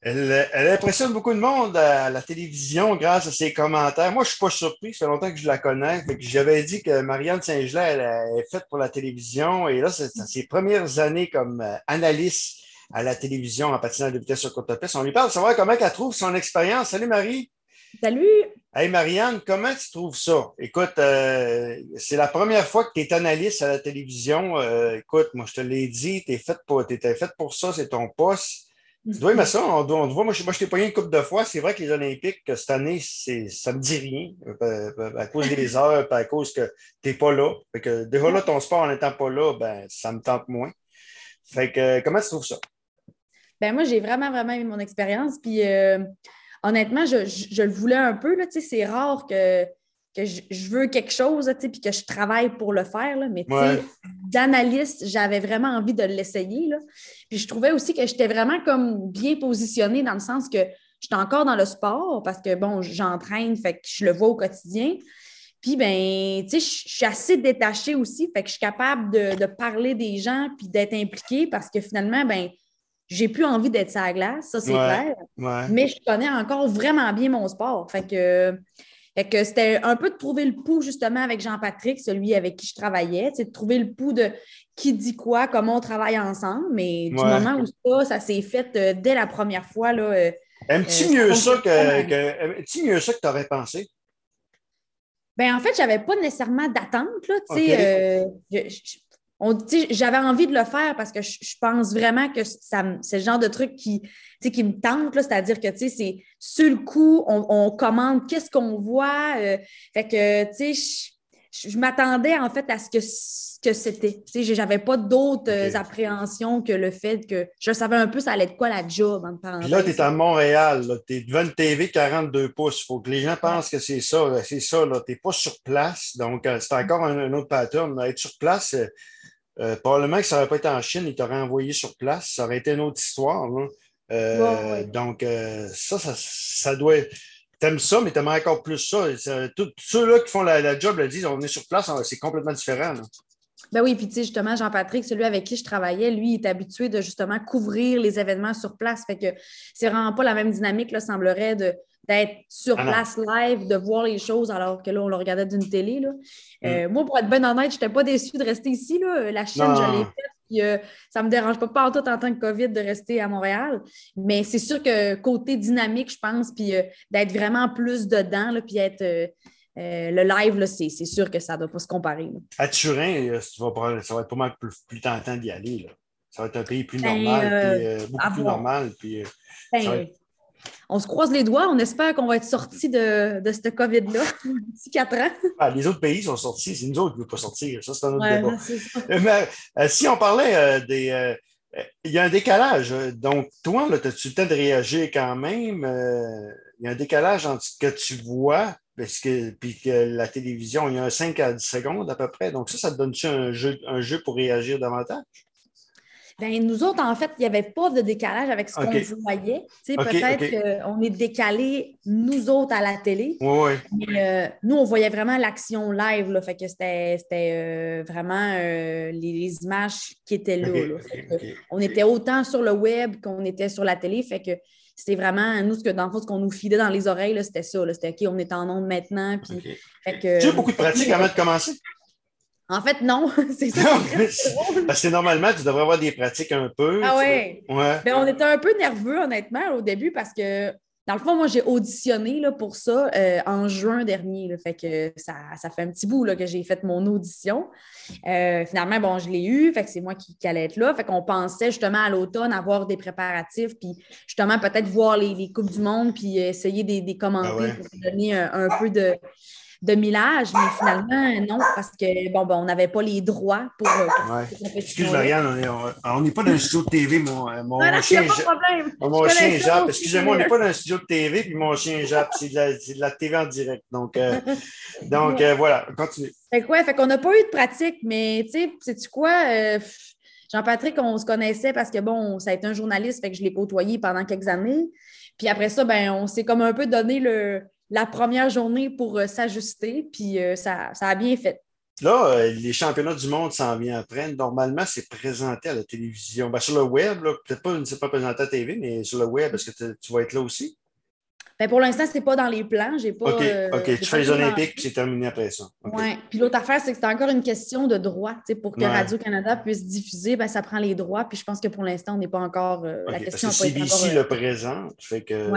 Elle, elle, impressionne beaucoup de monde à la télévision grâce à ses commentaires. Moi, je ne suis pas surpris, ça fait longtemps que je la connais. J'avais dit que Marianne Saint-Gelais, elle, est faite pour la télévision. Et là, c'est ses premières années comme euh, analyste à la télévision en patinage de vitesse sur courte piste. On lui parle de savoir comment elle trouve son expérience. Salut Marie. Salut. Hey Marianne, comment tu trouves ça? Écoute, euh, c'est la première fois que tu es analyste à la télévision. Euh, écoute, moi, je te l'ai dit, tu es faite pour, faite pour ça, c'est ton poste. Tu dois aimer ça. On, on voit, moi, je, moi, je t'ai payé une coupe de fois. C'est vrai que les Olympiques, cette année, ça me dit rien euh, à, cause des heures, à cause que tu n'es pas là. Fait que déjà là, ton sport en n'étant pas là, ben, ça me tente moins. Fait que comment tu trouves ça? Ben moi, j'ai vraiment, vraiment aimé mon expérience. Puis euh, honnêtement, je, le voulais un peu. C'est rare que, que je, veux quelque chose puis que je travaille pour le faire. Là, mais d'analyste, j'avais vraiment envie de l'essayer. Puis je trouvais aussi que j'étais vraiment comme bien positionnée dans le sens que j'étais encore dans le sport parce que bon, j'entraîne, fait que je le vois au quotidien. Puis, ben, tu sais, je suis assez détachée aussi, fait que je suis capable de, de parler des gens puis d'être impliquée parce que finalement, ben, j'ai plus envie d'être sur la glace, ça c'est clair. Mais je connais encore vraiment bien mon sport. Fait que, que c'était un peu de trouver le pouls justement avec Jean-Patrick, celui avec qui je travaillais, c'est de trouver le pouls de qui dit quoi, comment on travaille ensemble. Mais du moment où ça, ça s'est fait euh, dès la première fois. Là, euh, Aimes-tu euh, mieux, ça que, mieux ça que tu aurais pensé? Ben, en fait, je n'avais pas nécessairement d'attente. J'avais envie de le faire parce que je, pense vraiment que c'est le genre de truc qui, qui me tente, c'est-à-dire que c'est sur le coup, on, commande qu'est-ce qu'on voit. Euh, fait que je, je, m'attendais en fait à ce que, que c'était. Je n'avais pas d'autres euh, appréhensions que le fait que je savais un peu ça allait être quoi la job. En Puis là, tu es à Montréal, tu es devant une TV 42 pouces. Il faut que les gens pensent que c'est ça. C'est ça, tu n'es pas sur place. Donc, euh, c'est encore un, autre pattern. Être sur place, euh, probablement que ça n'aurait pas été en Chine, il t'aurait envoyé sur place. Ça aurait été une autre histoire. Euh, donc, euh, ça, ça, ça, doit être. T'aimes ça, mais t'aimerais encore plus ça. Tous ceux-là qui font la, job le disent on est sur place, c'est complètement différent. Ben oui, puis tu sais, justement, Jean-Patrick, celui avec qui je travaillais, lui, il est habitué de justement couvrir les événements sur place. Fait que c'est vraiment pas la même dynamique, là, semblerait, de, d'être sur ah place live, de voir les choses alors que là, on le regardait d'une télé. Là. Euh, mm. moi, pour être bien honnête, je n'étais pas déçue de rester ici. Là. La Chine, je l'ai faite. Euh, ça ne me dérange pas, pas tout en tant que COVID de rester à Montréal. Mais c'est sûr que côté dynamique, je pense, puis euh, d'être vraiment plus dedans, là, puis être. Le live, c'est sûr que ça ne doit pas se comparer. À Turin, ça va être pas mal plus, plus tentant d'y aller. Là. Ça va être un pays plus ben, normal, puis, beaucoup plus normal. Puis, ben, on se croise les doigts. On espère qu'on va être sorti de, de ce COVID-là d'ici quatre ans. Ah, les autres pays sont sortis. C'est nous autres qui ne veulent pas sortir. Ça, c'est un autre débat. Euh, mais, euh, si on parlait euh, des. il y a un décalage. Donc, toi, as-tu le temps de réagir quand même? il y a un décalage entre ce que tu vois parce que, puis que la télévision, il y a un 5 à 10 secondes à peu près. Donc, ça, ça te donne-tu un jeu, un jeu pour réagir davantage? Bien, nous autres, en fait, il n'y avait pas de décalage avec ce qu'on voyait. Peut-être qu'on est décalé, nous autres, à la télé. Oui, Mais euh, nous, on voyait vraiment l'action live. Là, fait que c'était euh, vraiment euh, les, images qui étaient là. on était autant sur le web qu'on était sur la télé. Fait que c'était vraiment, nous, ce que, dans le fond, ce qu'on nous filait dans les oreilles, c'était ça. C'était OK, on est en onde maintenant. Puis, tu as beaucoup de pratique avant de commencer? En fait, non. c'est ça. parce que normalement, tu devrais avoir des pratiques un peu. Ah ouais. ouais. Ben, on était un peu nerveux, honnêtement, au début, parce que, dans le fond, moi, j'ai auditionné là, pour ça euh, en juin dernier. Là, fait que ça, ça, fait un petit bout là, que j'ai fait mon audition. Euh, finalement, bon, je l'ai eu. Fait que c'est moi qui, qui, allais être là. Fait qu'on pensait justement à l'automne avoir des préparatifs, puis justement peut-être voir les, les, Coupes du Monde, puis essayer des, des commentaires ah pour donner un peu de de millage, mais finalement, non, parce que bon, ben, on n'avait pas les droits pour. Euh, Excuse Marianne, on n'est pas dans un studio de TV, mon, euh, mon chien. Mon chien jappe. Excusez-moi, on n'est pas dans un studio de TV, puis mon chien jappe. C'est de, la TV en direct. Donc, euh, donc voilà, continue. Fait quoi? Fait qu'on n'a pas eu de pratique, mais tu sais, sais-tu quoi? Jean-Patrick, on se connaissait parce que bon, ça a été un journaliste, fait que je l'ai côtoyé pendant quelques années. Puis après ça, ben, on s'est comme un peu donné le la première journée pour euh, s'ajuster, puis euh, ça, a bien fait. Là, euh, les championnats du monde s'en viennent après. Normalement, c'est présenté à la télévision. Ben, sur le web, peut-être pas, c'est pas présenté à la TV, mais sur le web, est-ce que tu vas être là aussi? Ben, pour l'instant, ce n'est pas dans les plans. J'ai pas, OK, euh, tu fais les Olympiques, puis c'est terminé après ça. Oui. Puis l'autre affaire, c'est que c'est encore une question de droit. Pour que Radio-Canada puisse diffuser, ben, ça prend les droits. Puis je pense que pour l'instant, on n'est pas encore. Euh, la question parce que CBC le présente. Fait que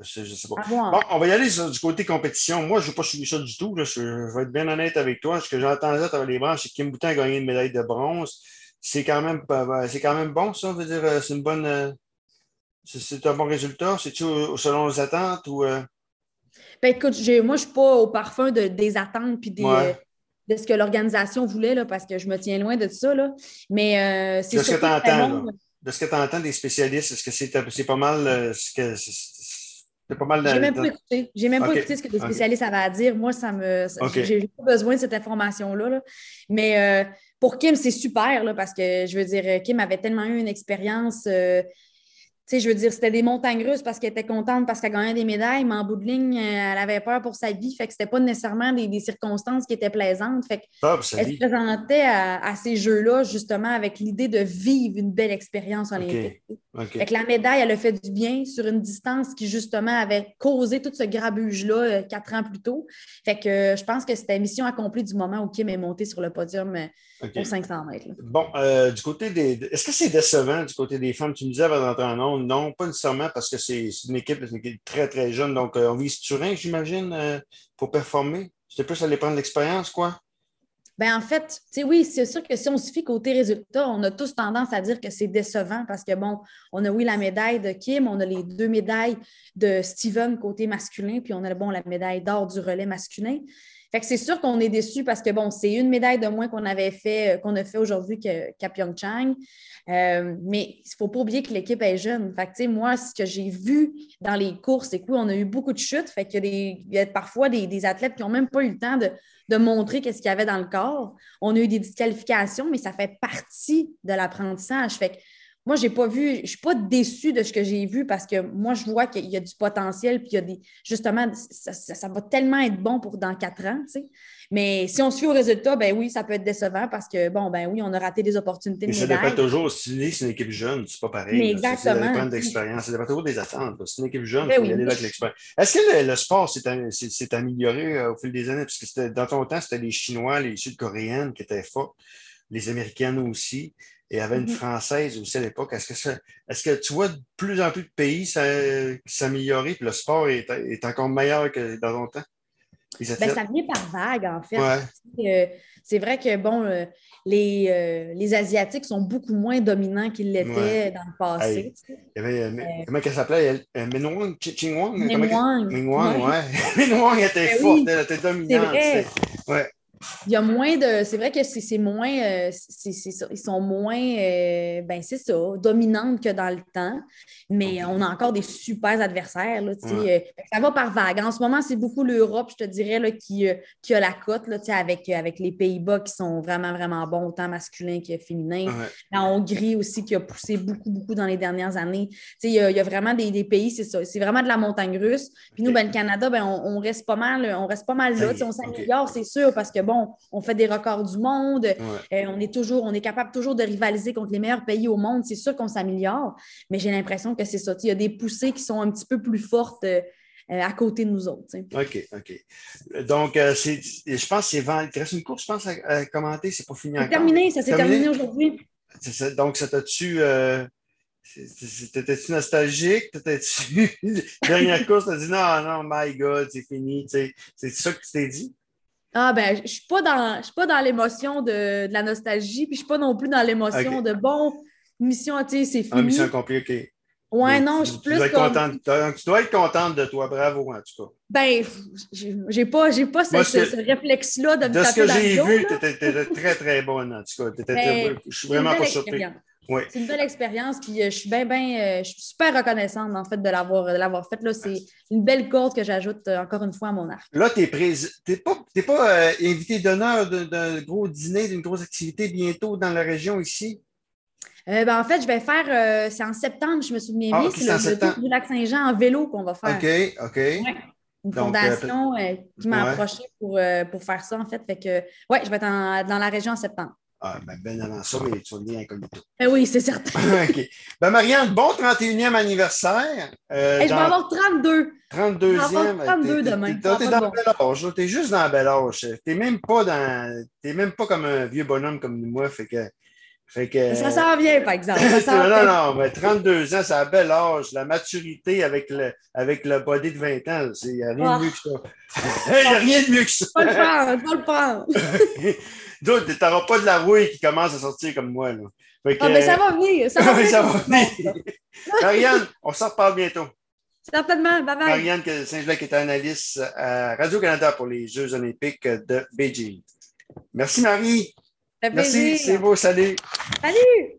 je sais pas. Bon, on va y aller du côté compétition. Moi, je ne vais pas suivre ça du tout. Je, vais être bien honnête avec toi. Ce que j'entendais avec les branches, c'est que Kim Boutin a gagné une médaille de bronze. C'est quand même c'est quand même bon, ça. veut dire, euh, c'est une bonne. C'est un bon résultat? C'est-tu selon les attentes ou. Ben, écoute, moi, je ne suis pas au parfum de, des attentes puis de ce que l'organisation voulait, là, parce que je me tiens loin de ça. Là. Mais euh, c'est de ce que tu entends, De ce que tu entends des spécialistes, est-ce que c'est pas mal euh, ce que. C'est pas mal. J'ai même pas écouté. J'ai même pas écouté ce que les spécialistes avaient à dire. Moi, ça me. J'ai pas besoin de cette information-là. Mais euh, pour Kim, c'est super là, parce que je veux dire, Kim avait tellement eu une expérience sais, je veux dire, c'était des montagnes russes parce qu'elle était contente parce qu'elle gagnait des médailles, mais en bout de ligne, euh, elle avait peur pour sa vie. Fait que c'était pas nécessairement des, circonstances qui étaient plaisantes. Fait elle se présentait à, ces jeux-là, justement, avec l'idée de vivre une belle expérience olympique. Fait que la médaille, elle a fait du bien sur une distance qui, justement, avait causé tout ce grabuge-là euh, quatre ans plus tôt. Fait que euh, je pense que c'était mission accomplie du moment où Kim est montée sur le podium aux 500 mètres. Bon, du côté des. Est-ce que c'est décevant du côté des femmes? Tu me disais avant d'entrer en nom, non, pas nécessairement parce que c'est une équipe, très, très jeune. Donc, euh, on vise Turin, j'imagine, euh, pour performer. C'était plus aller prendre l'expérience, quoi? Ben en fait, oui, c'est sûr que si on se fie côté résultat, on a tous tendance à dire que c'est décevant parce que, bon, on a, oui, la médaille de Kim, on a les deux médailles de Steven côté masculin, puis on a, bon, la médaille d'or du relais masculin. Fait que c'est sûr qu'on est déçu parce que, bon, c'est une médaille de moins qu'on avait fait, euh, qu'on a fait aujourd'hui qu'à Pyeongchang. Euh, mais il ne faut pas oublier que l'équipe est jeune. Fait que, moi, ce que j'ai vu dans les courses, c'est qu'on a eu beaucoup de chutes. Fait y a, parfois des, athlètes qui n'ont même pas eu le temps de, montrer qu'est-ce qu'il y avait dans le corps. On a eu des disqualifications, mais ça fait partie de l'apprentissage. Moi, j'ai pas vu, je ne suis pas déçue de ce que j'ai vu parce que moi, je vois qu'il y a du potentiel, puis il y a des. Justement, ça, va tellement être bon pour dans quatre ans, tu sais. Mais si on suit au résultat, ben oui, ça peut être décevant parce que, bon, ben oui, on a raté des opportunités Mais ça dépend toujours. Si c'est une équipe jeune, c'est pas pareil. Mais exactement. Ça dépend d'expérience. Ça dépend toujours des attentes. C'est une équipe jeune, il faut y aller avec l'expérience. Est-ce que le, sport s'est amélioré euh, au fil des années? Parce que dans ton temps, c'était les Chinois, les Sud-Coréennes qui étaient forts, les Américaines aussi et il y avait une mm-hmm. Française aussi à l'époque. Est-ce que, tu vois de plus en plus de pays s'améliorer, puis le sport est, encore meilleur que dans ton temps? Ben, ça vient par vague, en fait. Euh, c'est vrai que, bon, euh, les, euh, les, Asiatiques sont beaucoup moins dominants qu'ils l'étaient dans le passé. Il y avait, comment elle s'appelait? Menwang? Chingwang? Menwang, ouais. Menwang était ben forte, elle était dominante. Ouais il y a moins de. C'est vrai que c'est moins. Euh, ils sont moins, euh, ben c'est ça, dominantes que dans le temps. Mais on a encore des super adversaires. Là, euh, ça va par vague. En ce moment, c'est beaucoup l'Europe, je te dirais, là, qui, qui a la cote là, avec, avec les Pays-Bas qui sont vraiment, vraiment bons, autant masculins que féminins. La Hongrie aussi qui a poussé beaucoup, beaucoup dans les dernières années. Il y, a, il y a vraiment des, des pays, c'est ça. C'est vraiment de la montagne russe. Puis nous, ben, le Canada, ben, on, reste pas mal, on reste pas mal là. On s'améliore, c'est sûr, parce que bon, on fait des records du monde, euh, on est toujours, on est capable toujours de rivaliser contre les meilleurs pays au monde. C'est sûr qu'on s'améliore, mais j'ai l'impression que c'est ça. Il y a des poussées qui sont un petit peu plus fortes. Euh, euh, à côté de nous autres. OK, OK. Donc, je pense que c'est Il reste une course, je pense, à, commenter. C'est pas fini encore. C'est terminé, ça s'est terminé, aujourd'hui. Donc, ça t'a-tu. T'étais-tu nostalgique? T'étais-tu. Dernière course, t'as dit non, non, my God, c'est fini. C'est ça que tu t'es dit? Ah ben, je ne suis pas dans, dans l'émotion de, de, la nostalgie, puis je ne suis pas non plus dans l'émotion de bon, mission, tu sais, c'est fini. Ah, mission compliquée. Ouais, non, je suis plus. Dois, comme... tu dois être contente de toi, bravo en tout cas. Ben, j'ai pas, pas ce, ce, réflexe-là de me De ce que j'ai vu, tu étais, très, très bonne en tout cas. Ben, je suis vraiment pas surpris. C'est une belle expérience, puis euh, je suis bien, bien, euh, je suis super reconnaissante en fait de l'avoir, faite. C'est une belle corde que j'ajoute euh, encore une fois à mon arc. Là, tu n'es pas, pas invité d'honneur d'un gros dîner, d'une grosse activité bientôt dans la région ici? Ben, en fait, je vais faire, c'est en septembre, je me souviens ah, bien, c'est le, tour du lac Saint-Jean en vélo qu'on va faire. OK, OK. une fondation qui m'a approché pour, pour faire ça, en fait. Fait que, ouais, je vais être dans la région en septembre. Ah, ben, ben avant ça, mais tu vas venir incognito. Ben oui, c'est certain. OK. Ben, Marianne, bon 31e anniversaire. Euh, je vais avoir 32. 32e. Je vais avoir 32 demain. Tu es, dans le bel âge. Tu es juste dans bel âge. Tu n'es même, pas dans... même pas comme un vieux bonhomme comme moi. Fait que. Que, ça s'en vient, par exemple. non, non, non, mais 32 ans, c'est un bel âge. La maturité avec le, avec le body de 20 ans, il n'y a rien de mieux que ça. Il n'y a rien de mieux que ça. Pas le prendre, pas le prendre. D'autres, tu n'auras pas de la rouille qui commence à sortir comme moi. Là. ah, mais ça va venir. Ça va venir. ça va venir. Marianne, on s'en reparle bientôt. Certainement. Bye bye. Marianne Saint-Jacques est analyste à Radio-Canada pour les Jeux olympiques de Beijing. Merci, Marie. Merci, c'est beau. Salut. Salut.